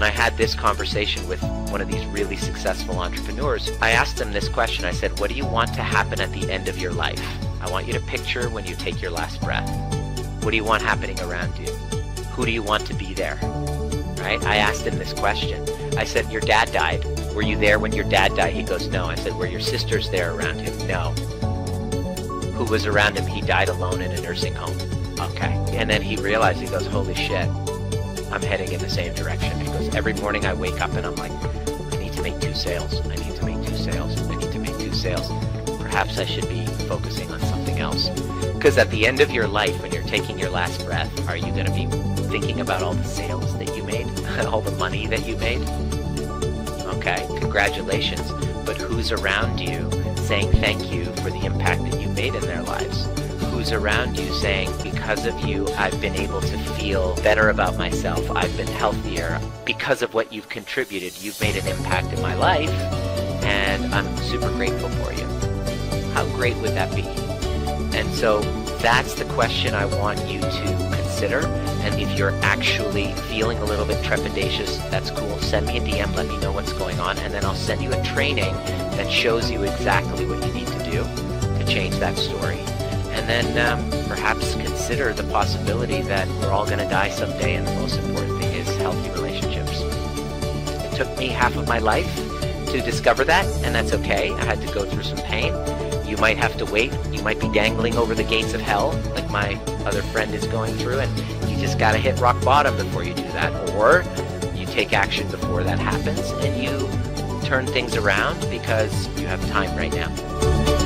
When I had this conversation with one of these really successful entrepreneurs, I asked them this question. I said, What do you want to happen at the end of your life? I want you to picture when you take your last breath. What do you want happening around you? Who do you want to be there? Right? I asked him this question. I said, Your dad died. Were you there when your dad died? He goes, No. I said, Were your sisters there around him? No. Who was around him? He died alone in a nursing home. Okay. And then he realized, he goes, Holy shit, I'm heading in the same direction. because Every morning I wake up and I'm like, I need to make two sales. I need to make two sales. I need to make two sales. Perhaps I should be focusing on something else. Because at the end of your life, when you're taking your last breath, are you going to be thinking about all the sales that you made? all the money that you made? Okay, congratulations. But who's around you saying thank you for the impact that you made in their lives? Who's around you saying, because of you, I've been able to feel better about myself. I've been healthier. Because of what you've contributed, you've made an impact in my life, and I'm super grateful for you. How great would that be? And so that's the question I want you to consider. And if you're actually feeling a little bit trepidatious, that's cool. Send me a DM, let me know what's going on, and then I'll send you a training that shows you exactly what you need to do to change that story. And then um, perhaps consider the possibility that we're all going to die someday, and the most important thing is healthy relationships. It took me half of my life to discover that, and that's okay. I had to go through some pain. You might have to wait. You might be dangling over the gates of hell, like my other friend is going through, and you just got to hit rock bottom before you do that. Or you take action before that happens, and you turn things around because you have time right now.